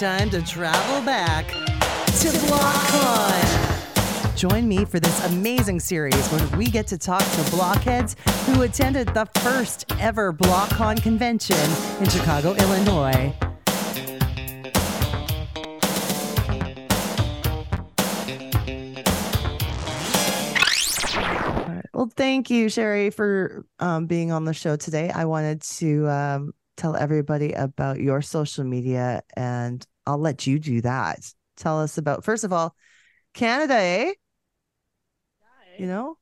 time to travel back to BlockCon. Join me for this amazing series where we get to talk to blockheads who attended the first ever BlockCon convention in Chicago, Illinois. Well, thank you, Sherry, for um, being on the show today. I wanted to um, tell everybody about your social media, and I'll let you do that. Tell us about, first of all, Canada, eh? You know,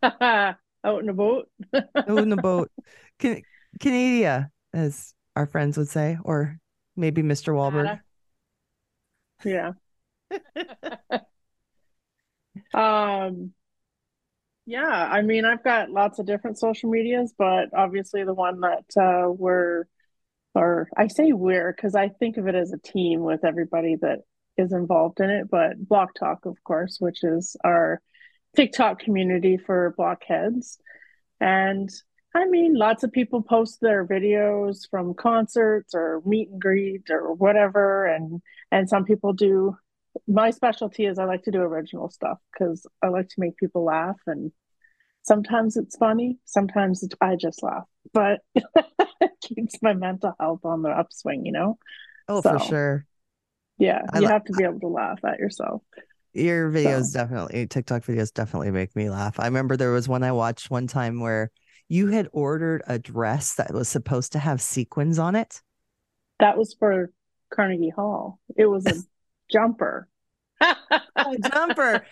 out in a boat. out in a boat. Can- Canada, as our friends would say, or maybe Mr. Wahlberg. Yeah. um yeah, I mean, I've got lots of different social medias, but obviously the one that uh, we're, or I say we're because I think of it as a team with everybody that is involved in it. But BlockTok, of course, which is our TikTok community for blockheads. And I mean, lots of people post their videos from concerts or meet and greet or whatever, and and some people do my specialty is I like to do original stuff because I like to make people laugh and sometimes it's funny, sometimes I just laugh, but it keeps my mental health on the upswing, you know? Oh, so, for sure. Yeah, I you have to be able to laugh at yourself. Your videos so. definitely, TikTok videos definitely make me laugh. I remember there was one I watched one time where you had ordered a dress that was supposed to have sequins on it. That was for Carnegie Hall. It was a jumper. a jumper.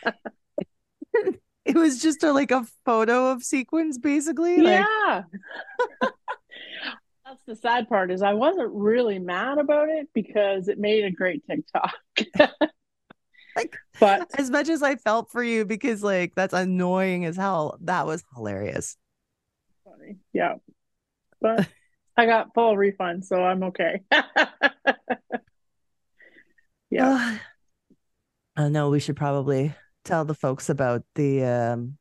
It was just a, like a photo of sequins, basically. Like... Yeah. That's the sad part is I wasn't really mad about it because it made a great TikTok. like, but as much as I felt for you because like that's annoying as hell, that was hilarious. Funny, yeah. But I got full refund, so I'm okay. yeah. I know we should probably tell the folks about the um,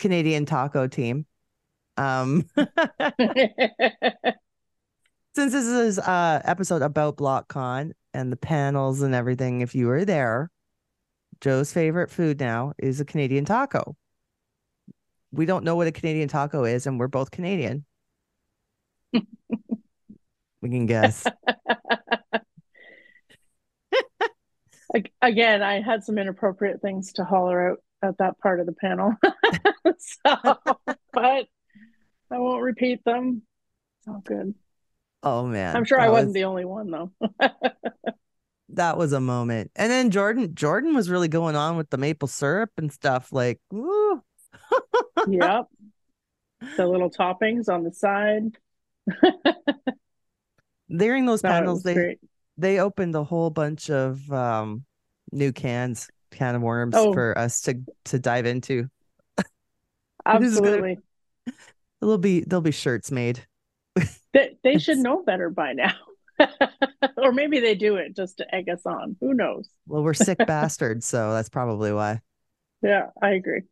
Canadian taco team. Um, since this is uh episode about BlockCon and the panels and everything, if you were there, Joe's favorite food now is a Canadian taco. We don't know what a Canadian taco is, and we're both Canadian. we can guess. Again, I had some inappropriate things to holler out at that part of the panel. so, but I won't repeat them. It's all good. Oh man. I'm sure I wasn't was... the only one though. that was a moment. And then Jordan Jordan was really going on with the maple syrup and stuff like woo. yep. The little toppings on the side. During those panels they great they opened a whole bunch of um, new cans, can of worms oh. for us to to dive into. Absolutely. Gonna, there'll be there'll be shirts made. They they should know better by now. or maybe they do it just to egg us on. Who knows? Well, we're sick bastards, so that's probably why. Yeah, I agree.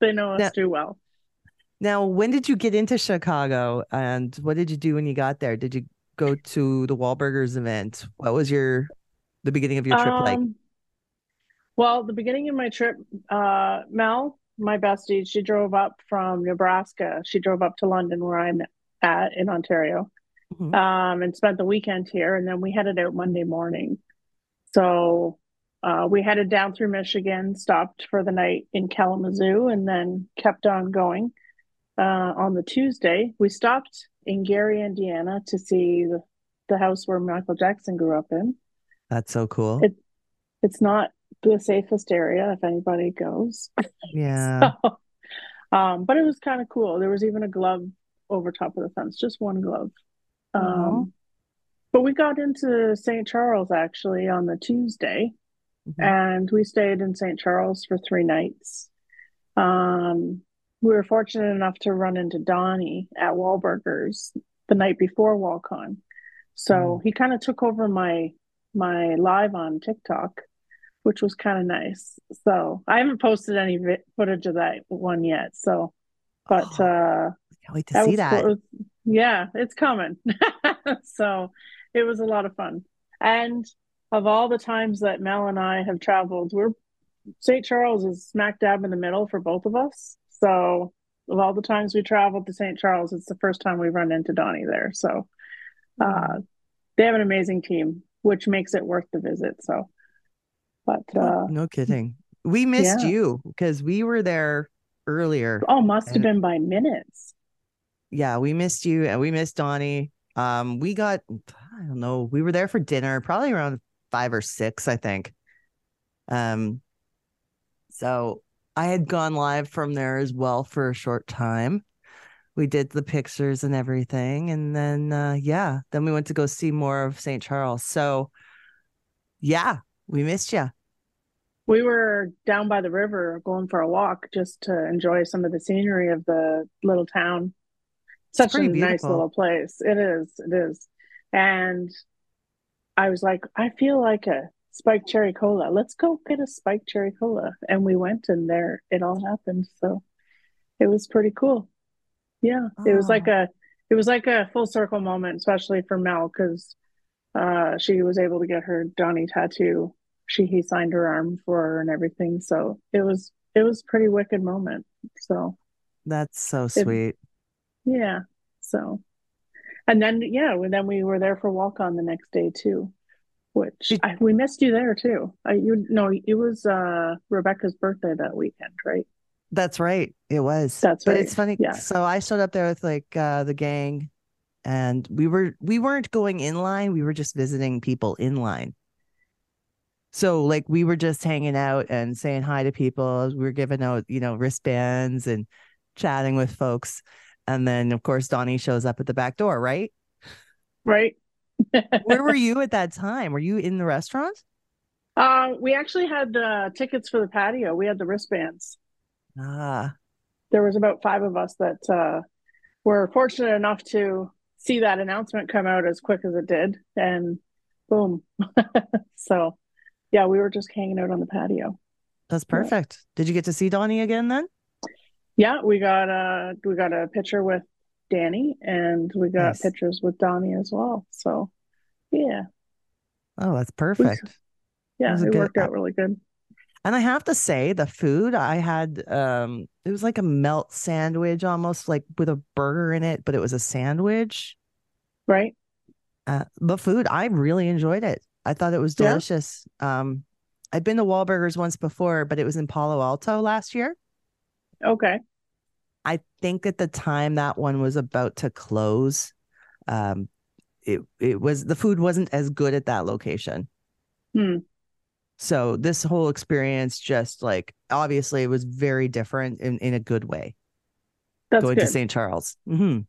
they know us now, too well. Now, when did you get into Chicago and what did you do when you got there? Did you go to the Wahlburgers event? What was your the beginning of your trip um, like? Well, the beginning of my trip, uh, Mel, my bestie, she drove up from Nebraska. She drove up to London, where I'm at in Ontario, mm-hmm. um, and spent the weekend here. And then we headed out Monday morning. So uh, we headed down through Michigan, stopped for the night in Kalamazoo, and then kept on going. Uh, on the Tuesday, we stopped in Gary, Indiana, to see the, the house where Michael Jackson grew up in. That's so cool. It, it's not the safest area if anybody goes. Yeah. so, um, but it was kind of cool. There was even a glove over top of the fence, just one glove. Um, but we got into St. Charles actually on the Tuesday, mm-hmm. and we stayed in St. Charles for three nights. Um, we were fortunate enough to run into Donnie at Wahlburgers the night before BlockCon. So mm. he kind of took over my my live on TikTok, which was kind of nice. So I haven't posted any vi- footage of that one yet. So, but oh, uh, can't wait to see that. Cool. Yeah, it's coming. so it was a lot of fun. And of all the times that Mel and I have traveled, we're St. Charles is smack dab in the middle for both of us. So of all the times we traveled to St. Charles, it's the first time we've run into Donnie there. So uh, they have an amazing team, which makes it worth the visit. So, but uh, no kidding. We missed yeah. you because we were there earlier. Oh, must have been by minutes. Yeah, we missed you and we missed Donnie. Um, we got I don't know, we were there for dinner, probably around five or six, I think. Um, so I had gone live from there as well for a short time. We did the pictures and everything, and then uh, yeah, then we went to go see more of St. Charles. So yeah, we missed you. We were down by the river going for a walk just to enjoy some of the scenery of the little town. Such a beautiful. nice little place. It is. It is. And I was like, I feel like a spiked cherry cola. Let's go get a spiked cherry cola. And we went and there it all happened. So it was pretty cool. Yeah. Oh. It was like a it was like a full circle moment, especially for Mel, because uh, she was able to get her Donnie tattoo. She he signed her arm for her and everything. So it was it was pretty wicked moment. So that's so sweet. It, yeah. So and then yeah, and then we were there for walk on the next day too, which I, we missed you there too. I you know it was uh Rebecca's birthday that weekend, right? That's right. It was. That's right. but it's funny. Yeah. So I showed up there with like uh the gang and we were we weren't going in line, we were just visiting people in line. So like we were just hanging out and saying hi to people. We were giving out, you know, wristbands and chatting with folks. And then, of course, Donnie shows up at the back door, right? Right. Where were you at that time? Were you in the restaurant? Uh, we actually had uh, tickets for the patio. We had the wristbands. Ah. There was about five of us that uh, were fortunate enough to see that announcement come out as quick as it did, and boom. so, yeah, we were just hanging out on the patio. That's perfect. Yeah. Did you get to see Donnie again then? Yeah, we got a we got a picture with Danny, and we got nice. pictures with Donnie as well. So, yeah. Oh, that's perfect. We, yeah, it, it good, worked out really good. And I have to say, the food I had, um, it was like a melt sandwich, almost like with a burger in it, but it was a sandwich. Right. Uh, the food, I really enjoyed it. I thought it was delicious. Yeah. Um, I'd been to Wahlburgers once before, but it was in Palo Alto last year. Okay. I think at the time that one was about to close. Um, it it was the food wasn't as good at that location. Hmm. So this whole experience just like obviously it was very different in, in a good way. That's going good. to St. Charles. Mm-hmm.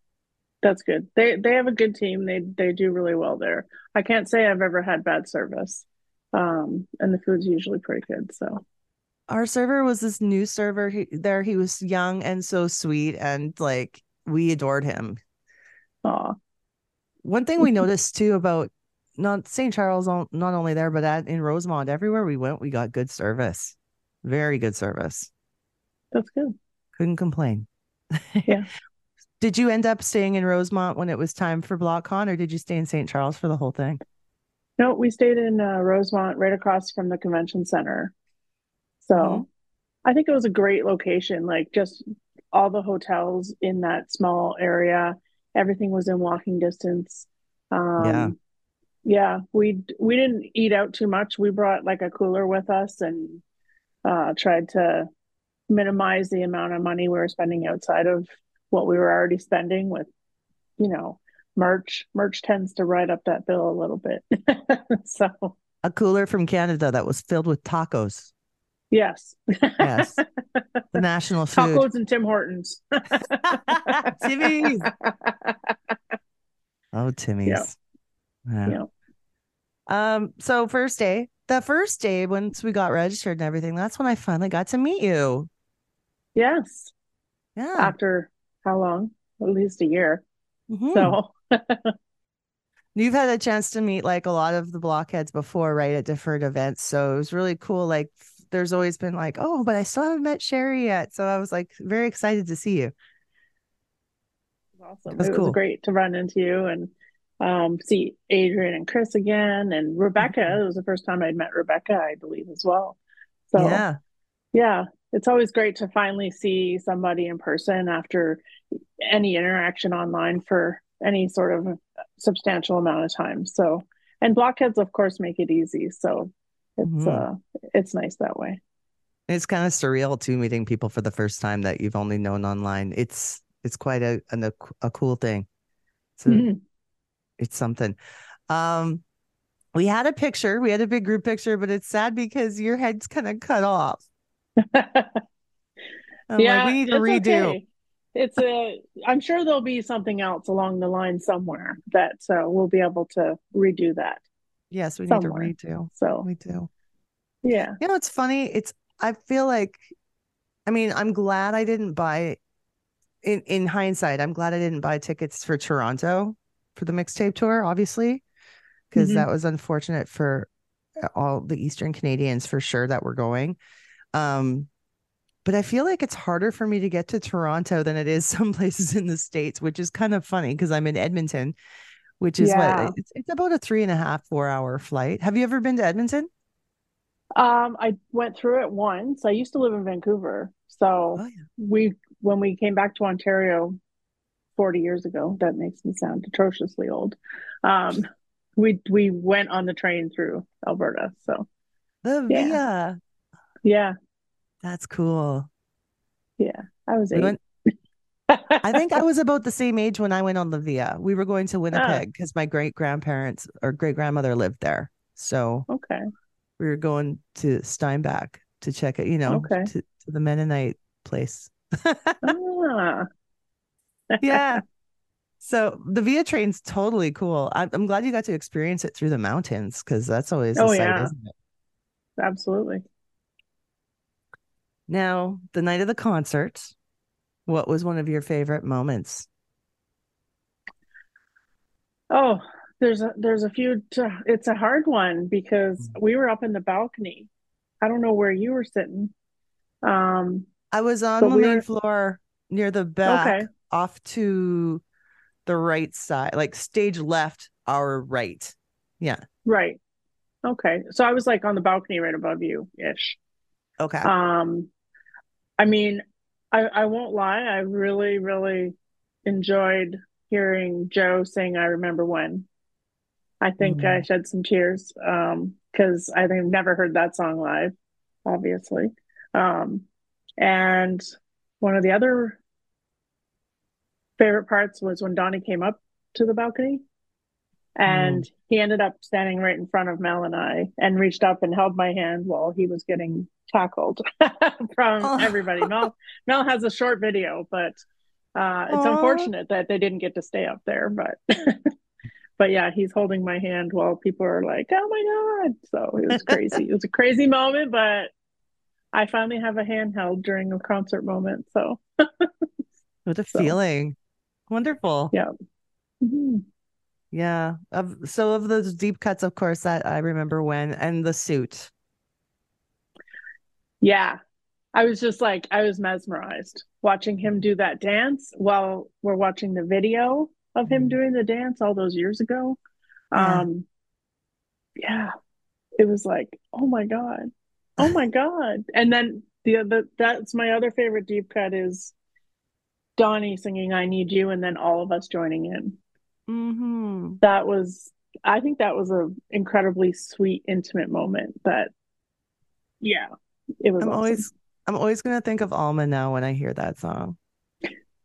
That's good. They they have a good team. They they do really well there. I can't say I've ever had bad service. Um, and the food's usually pretty good. So our server was this new server he, there. He was young and so sweet, and like we adored him. Aw. One thing we noticed too about not St. Charles, not only there, but at in Rosemont, everywhere we went, we got good service. Very good service. That's good. Couldn't complain. Yeah. did you end up staying in Rosemont when it was time for BlockCon, or did you stay in St. Charles for the whole thing? No, we stayed in uh, Rosemont, right across from the convention center. So mm-hmm. I think it was a great location. Like just all the hotels in that small area, everything was in walking distance. Um, yeah. Yeah, we we didn't eat out too much. We brought like a cooler with us and uh, tried to minimize the amount of money we were spending outside of what we were already spending with, you know, merch. Merch tends to ride up that bill a little bit. so a cooler from Canada that was filled with tacos. Yes. yes. The national food. Tacos and Tim Hortons. Timmy's. Oh, Timmy's. Yeah. Yep. Um, so first day, the first day once we got registered and everything, that's when I finally got to meet you. Yes. Yeah. After how long? At least a year. Mm-hmm. So you've had a chance to meet like a lot of the blockheads before, right? At different events. So it was really cool. Like there's always been like, oh, but I still haven't met Sherry yet. So I was like very excited to see you. Awesome. It was, it was great to run into you and um, see Adrian and Chris again, and Rebecca. Mm-hmm. It was the first time I'd met Rebecca, I believe, as well. So yeah, yeah, it's always great to finally see somebody in person after any interaction online for any sort of substantial amount of time. So, and blockheads, of course, make it easy. So it's mm-hmm. uh, it's nice that way. It's kind of surreal too, meeting people for the first time that you've only known online. It's it's quite a a, a cool thing. So mm-hmm. it's something. Um, we had a picture, we had a big group picture, but it's sad because your head's kind of cut off. yeah, like, we need to redo. Okay. It's a. I'm sure there'll be something else along the line somewhere that uh, we'll be able to redo that. Yes, we somewhere. need to redo. So we do. Yeah. You know, it's funny. It's. I feel like. I mean, I'm glad I didn't buy. In in hindsight, I'm glad I didn't buy tickets for Toronto for the mixtape tour. Obviously, because mm-hmm. that was unfortunate for all the Eastern Canadians for sure that were going. Um, but I feel like it's harder for me to get to Toronto than it is some places in the States, which is kind of funny because I'm in Edmonton, which is yeah. what it's, it's, about a three and a half, four hour flight. Have you ever been to Edmonton? Um, I went through it once. I used to live in Vancouver. So oh, yeah. we, when we came back to Ontario 40 years ago, that makes me sound atrociously old. Um, we, we went on the train through Alberta. So the yeah. Via. Yeah. That's cool. Yeah. I was eight. Went, I think I was about the same age when I went on the Via. We were going to Winnipeg because oh. my great grandparents or great grandmother lived there. So okay, we were going to Steinbach to check it. You know, okay. to, to the Mennonite place. ah. yeah. So the Via train's totally cool. I'm, I'm, glad you got to experience it through the mountains because that's always oh, sight, yeah. Absolutely. Now, the night of the concert, what was one of your favorite moments? Oh, there's a there's a few. It's a hard one because mm. we were up in the balcony. I don't know where you were sitting. Um, I was on the main floor near the back, okay. off to the right side, like stage left, our right. Yeah. Right. Okay. So I was like on the balcony right above you ish. Okay. Um I mean, I, I won't lie, I really, really enjoyed hearing Joe sing I Remember When. I think mm. I shed some tears um because think I've never heard that song live, obviously. Um and one of the other favorite parts was when Donnie came up to the balcony and mm. he ended up standing right in front of Mel and I and reached up and held my hand while he was getting tackled from oh. everybody. Mel Mel has a short video, but uh, it's unfortunate that they didn't get to stay up there. But but yeah, he's holding my hand while people are like, "Oh my god!" So it was crazy. it was a crazy moment, but I finally have a handheld during a concert moment. So what a so. feeling! Wonderful. Yeah. Mm-hmm. Yeah. Of so of those deep cuts, of course, that I remember when and the suit. Yeah. I was just like I was mesmerized watching him do that dance while we're watching the video of him mm. doing the dance all those years ago. Yeah. Um yeah. It was like, oh my God. Oh my God. And then the other that's my other favorite deep cut is Donnie singing I Need You and then all of us joining in. Mm-hmm. That was, I think that was a incredibly sweet, intimate moment. That, yeah, it was. I'm awesome. always, I'm always gonna think of Alma now when I hear that song.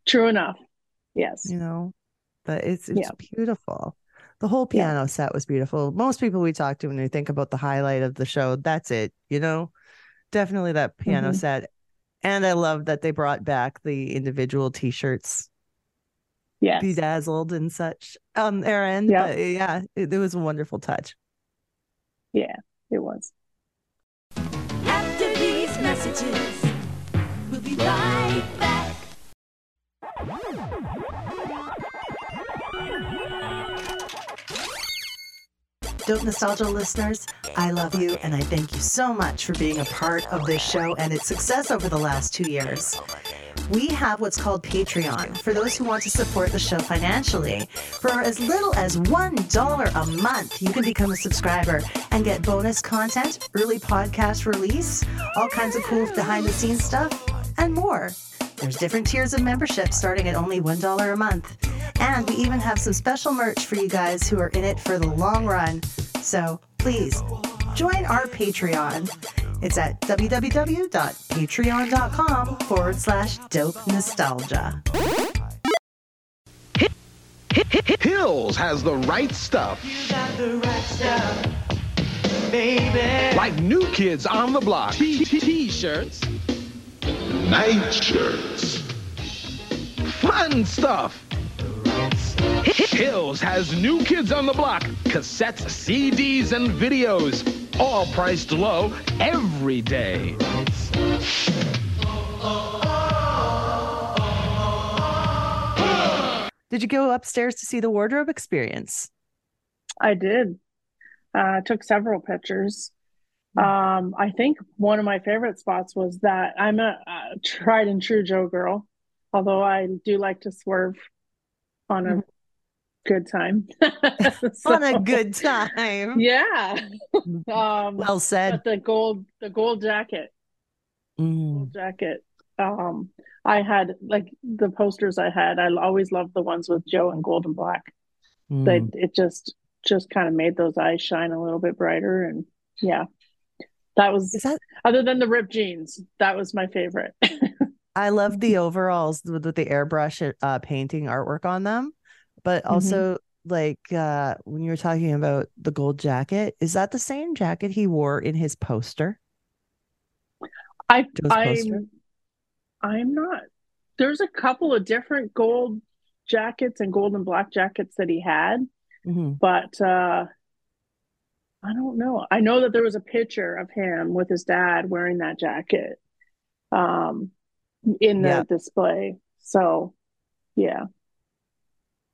True enough. Yes. You know, but it's it's yeah. beautiful. The whole piano yeah. set was beautiful. Most people we talk to when they think about the highlight of the show, that's it. You know, definitely that piano mm-hmm. set. And I love that they brought back the individual T-shirts yes. bedazzled and such um, on their end. Yep. But yeah, it, it was a wonderful touch. Yeah, it was. After these messages, we'll be right back. Dope Nostalgia listeners, I love you and I thank you so much for being a part of this show and its success over the last two years. We have what's called Patreon for those who want to support the show financially. For as little as $1 a month, you can become a subscriber and get bonus content, early podcast release, all kinds of cool behind the scenes stuff, and more. There's different tiers of membership starting at only $1 a month. And we even have some special merch for you guys who are in it for the long run. So please join our Patreon. It's at www.patreon.com forward slash dope nostalgia. Hills has the right stuff. You got the right stuff, baby. Like new kids on the block. T-shirts. Night shirts. Fun stuff. Hills has new kids on the block. Cassettes, CDs, and videos. All priced low every day. Did you go upstairs to see the wardrobe experience? I did. Uh, took several pictures. Um, I think one of my favorite spots was that I'm a, a tried and true Joe girl, although I do like to swerve on a good time. On a good time. yeah. Um, Well said. but the gold, the gold jacket, Mm. gold jacket. Um, I had like the posters I had. I always loved the ones with Joe and gold and black. Mm. They it just just kind of made those eyes shine a little bit brighter, and yeah, that was Is that other than the ripped jeans. That was my favorite. I love the overalls with, with the airbrush uh, painting artwork on them, but also like uh, when you were talking about the gold jacket, is that the same jacket he wore in his poster? i i'm I'm not. There's a couple of different gold jackets and gold and black jackets that he had, Mhm. but uh I don't know. I know that there was a picture of him with his dad wearing that jacket um in the Yeah. display. So yeah.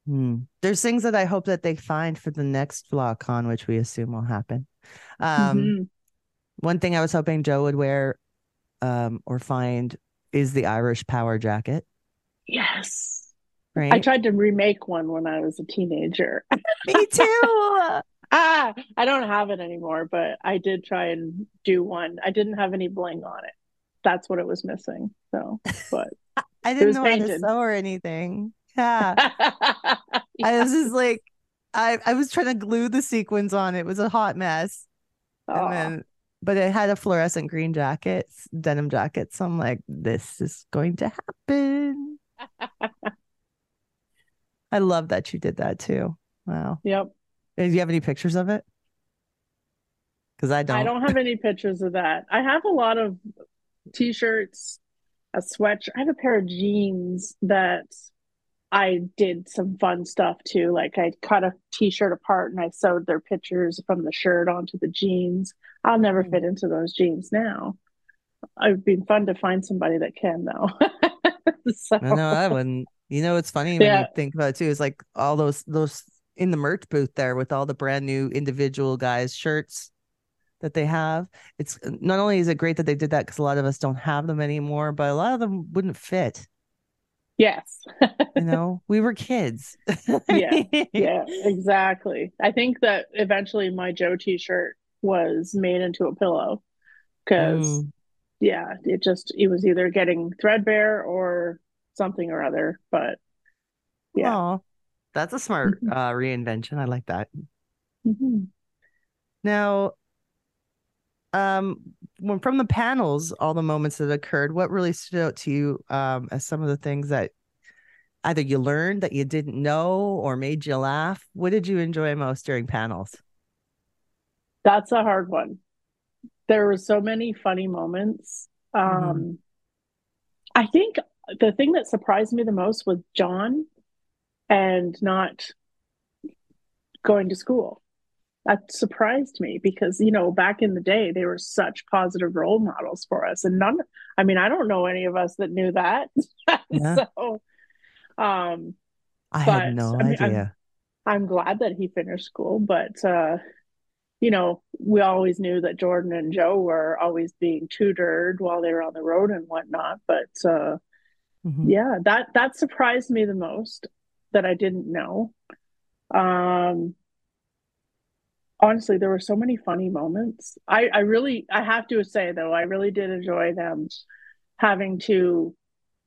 Hmm. There's things that I hope that they find for the next BlockCon, which we assume will happen. Um, Mhm. One thing I was hoping Joe would wear um, or find is the Irish Power jacket, Yes. right? I tried to remake one when I was a teenager. Me too. ah, I don't have it anymore, but I did try and do one. I didn't have any bling on it. That's what it was missing. So, but I didn't was know how to sew or anything. Yeah. I was just like, I, I was trying to glue the sequins on. It was a hot mess. And then, but it had a fluorescent green jacket, denim jacket. So I'm like, this is going to happen. I love that you did that too. Wow. Yep. Do you have any pictures of it? Because I don't. I don't have any pictures of that. I have a lot of t-shirts, a sweatshirt. I have a pair of jeans that I did some fun stuff too. Like I cut a t-shirt apart and I sewed their pictures from the shirt onto the jeans. I'll never Hmm. fit into those jeans now. It'd be fun to find somebody that can though. so No, no, I wouldn't. You know, it's funny when Yeah. you think about it too. Is like all those those in the merch booth there with all the brand new individual guys shirts that they have. It's not only is it great that they did that because a lot of us don't have them anymore, but a lot of them wouldn't fit. Yes. You know, we were kids. Yeah, yeah, exactly. I think that eventually my Joe t-shirt was made into a pillow because Mm. yeah, it just it was either getting threadbare or something or other. But yeah. Aw, that's a smart uh, reinvention. I like that. Mhm. Now, um, when from the panels, all the moments that occurred, what really stood out to you um, as some of the things that either you learned that you didn't know or made you laugh? What did you enjoy most during panels? That's a hard one. There were so many funny moments. Um, Mhm. I think the thing that surprised me the most was John and not going to school. That surprised me because, you know, back in the day, they were such positive role models for us. And none, I mean, I don't know any of us that knew that. Yeah. So, um, I But, had no I mean, I'm- idea. I'm glad that he finished school, but uh, you know, we always knew that Jordan and Joe were always being tutored while they were on the road and whatnot. But uh, Mhm. yeah, that that surprised me the most that I didn't know. Um, honestly, there were so many funny moments. I I really I have to say though, I really did enjoy them having to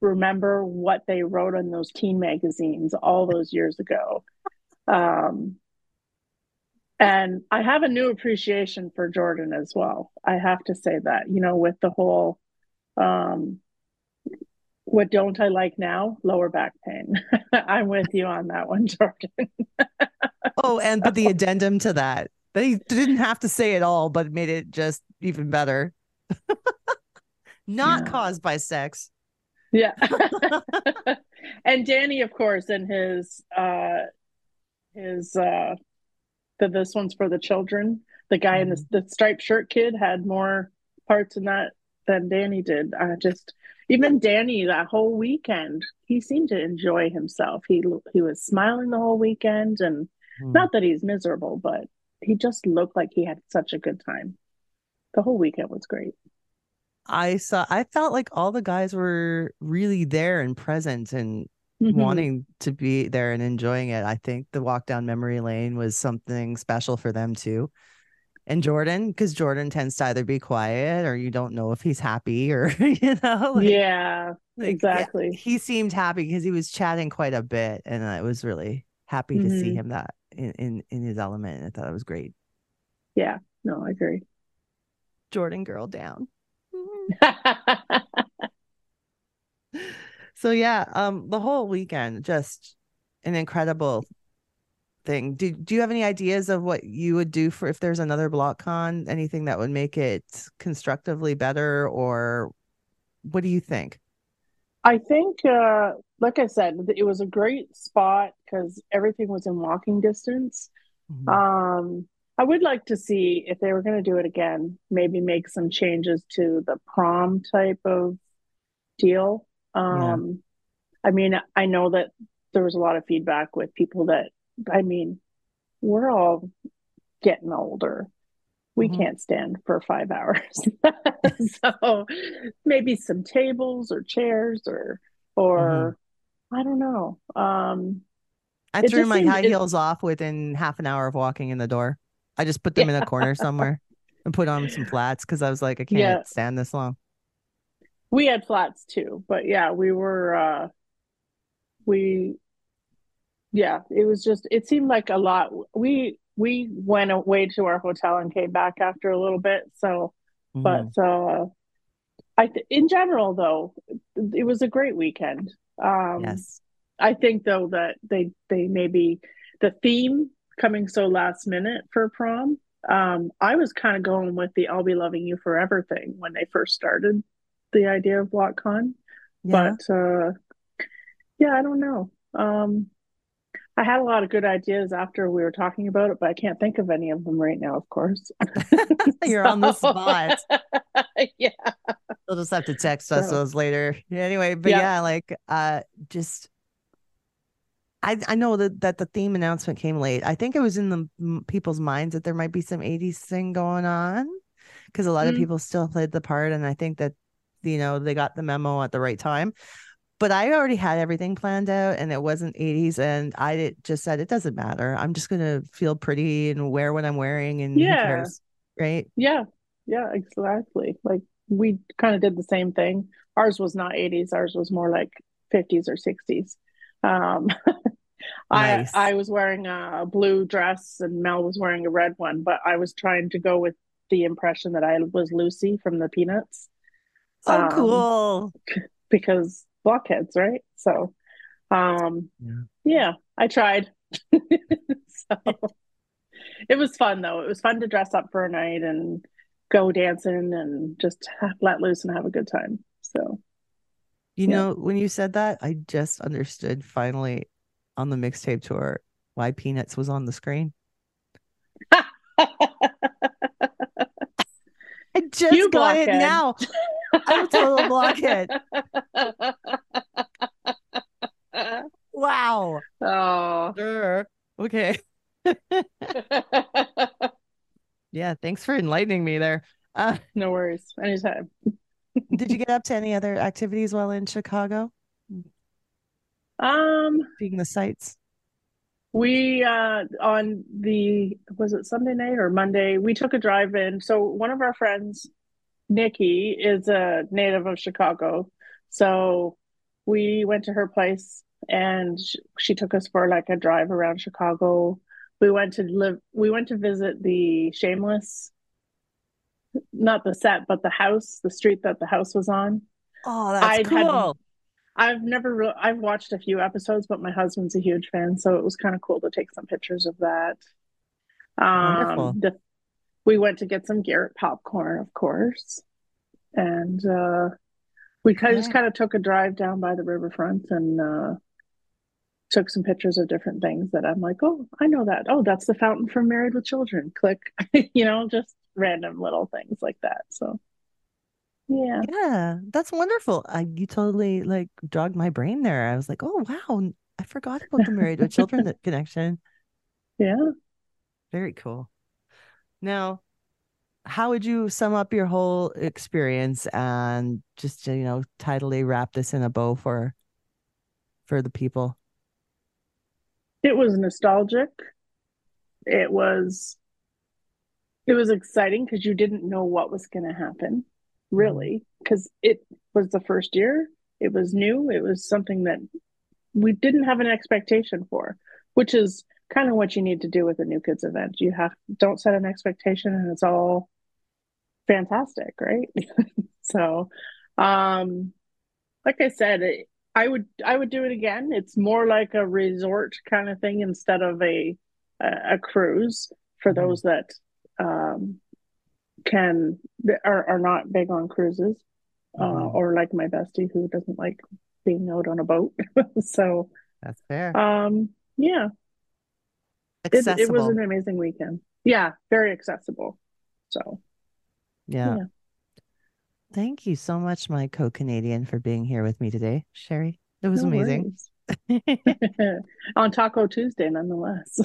remember what they wrote in those teen magazines all those years ago. Um, and I have a new appreciation for Jordan as well. I have to say that, you know, with the whole um what don't I like now? Lower back pain. I'm with you on that one, Jordan. Oh, and but the addendum to that, that he didn't have to say it all, but made it just even better. Not Yeah. caused by sex. Yeah. and Danny, of course, in his uh his uh the this one's for the children. The guy in the the striped shirt kid had more parts in that than Danny did. I just even Danny that whole weekend, he seemed to enjoy himself. He he was smiling the whole weekend and Hmm. not that he's miserable, but he just looked like he had such a good time. The whole weekend was great. I saw I felt like all the guys were really there and present and Mhm. wanting to be there and enjoying it. I think the walk down memory lane was something special for them too. And Jordan, because Jordan tends to either be quiet or you don't know if he's happy or you know, like, yeah, like, yeah, exactly. he seemed happy because he was chatting quite a bit, and I was really happy to see Mhm. him that in, in in his element. And I thought it was great. Yeah, no, I agree. Jordan girl down. So yeah, um, the whole weekend just an incredible thing. Do Do you have any ideas of what you would do for if there's another block con Anything that would make it constructively better, or what do you think? I think, uh, like I said, it was a great spot because everything was in walking distance. Mhm. Um, I would like to see if they were going to do it again, maybe make some changes to the prom type of deal. Um, I mean, I know that there was a lot of feedback with people that, I mean, we're all getting older. We Mhm. can't stand for five hours. so maybe some tables or chairs or, or I don't know. Um, I threw my high it- heels off within half an hour of walking in the door. I just put them in a corner somewhere and put on some flats because I was like, I can't Yeah. stand this long. we had flats too, but yeah, we were uh we yeah, it was just it seemed like a lot. We we went away to our hotel and came back after a little bit, so Mhm. but uh I th in general though, it was a great weekend. Um yes, I think though that they they maybe the theme coming so last minute for prom. Um, I was kind of going with the "I'll be loving you forever" thing when they first started the idea of BlockCon, yeah. but uh, yeah, I don't know. Um, I had a lot of good ideas after we were talking about it, but I can't think of any of them right now. Of course, You're on the spot. yeah, They'll just have to text us So- those later. Anyway, but Yeah. yeah, like uh just I I know that that the theme announcement came late. I think it was in the m- people's minds that there might be some 80s thing going on because a lot of Mm. people still played the part and I think that you know they got the memo at the right time. But I already had everything planned out and it wasn't 80s and I did, just said it doesn't matter. I'm just going to feel pretty and wear what I'm wearing and Yeah. cares, right? yeah, yeah, exactly. Like we kind of did the same thing. Ours was not 80s. Ours was more like 50s or 60s. Um, Nice. I I was wearing a blue dress and Mel was wearing a red one, but I was trying to go with the impression that I was Lucy from the Peanuts. Oh, Um, cool. because blockheads, right? So, um, Yeah. yeah, I tried. so it was fun though. It was fun to dress up for a night and go dancing and just let loose and have a good time. So, You Yeah. know, when you said that, I just understood finally on the mixtape tour why Peanuts was on the screen. I just You got it blockhead. now. I'm a total blockhead. Wow. oh. Sure. Okay. Yeah. Thanks for enlightening me there. Uh, no worries. Anytime. did you get up to any other activities while in Chicago? Um, Seeing the sights. we uh on the was it Sunday night or Monday? We took a drive in. So one of our friends, Nikki, is a native of Chicago. So we went to her place and she took us for like a drive around Chicago. We went to live. We went to visit the Shameless, not the set, but the house, the street that the house was on. Oh, that's I'd had- cool. I've never re- I've watched a few episodes, but my husband's a huge fan, so it was kind of cool to take some pictures of that. Um, the, we went to get some Garrett popcorn, of course, and uh, we kind of just kind of took a drive down by the riverfront and uh, took some pictures of different things that I'm like, oh, I know that. Oh, that's the fountain from Married with Children. Click, you know, just random little things like that. So, yeah. Yeah, that's wonderful. I, you totally like jogged my brain there. I was like, oh wow, I forgot about the Married with Children connection. Yeah. Very cool. Now, how would you sum up your whole experience and just you know tidily wrap this in a bow for for the people? It was nostalgic. It was it was exciting because you didn't know what was going to happen, really, mm-hmm. because it was the first year. It was new. It was something that we didn't have an expectation for, which is kind of what you need to do with a new kids event. You have don't set an expectation and it's all fantastic, right? so, um like I said, it, I would I would do it again. It's more like a resort kind of thing instead of a a, a cruise for Mhm. those that um, can are are not big on cruises, uh, Mhm. or like my bestie who doesn't like being out on a boat. so That's fair. um, yeah, Accessible. it was an amazing weekend. Yeah, very accessible. So yeah. yeah. Thank you so much, my co-Canadian, for being here with me today, Sherry. It was no amazing. on Taco Tuesday, nonetheless.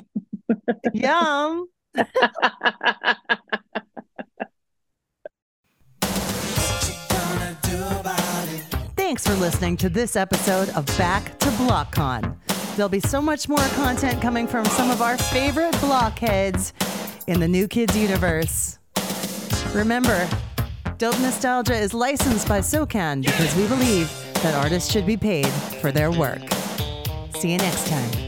Yum. Thanks for listening to this episode of Back to BlockCon. There'll be so much more content coming from some of our favorite blockheads in the New Kids universe. Remember, Dope Nostalgia is licensed by SOCAN because we believe that artists should be paid for their work. See you next time.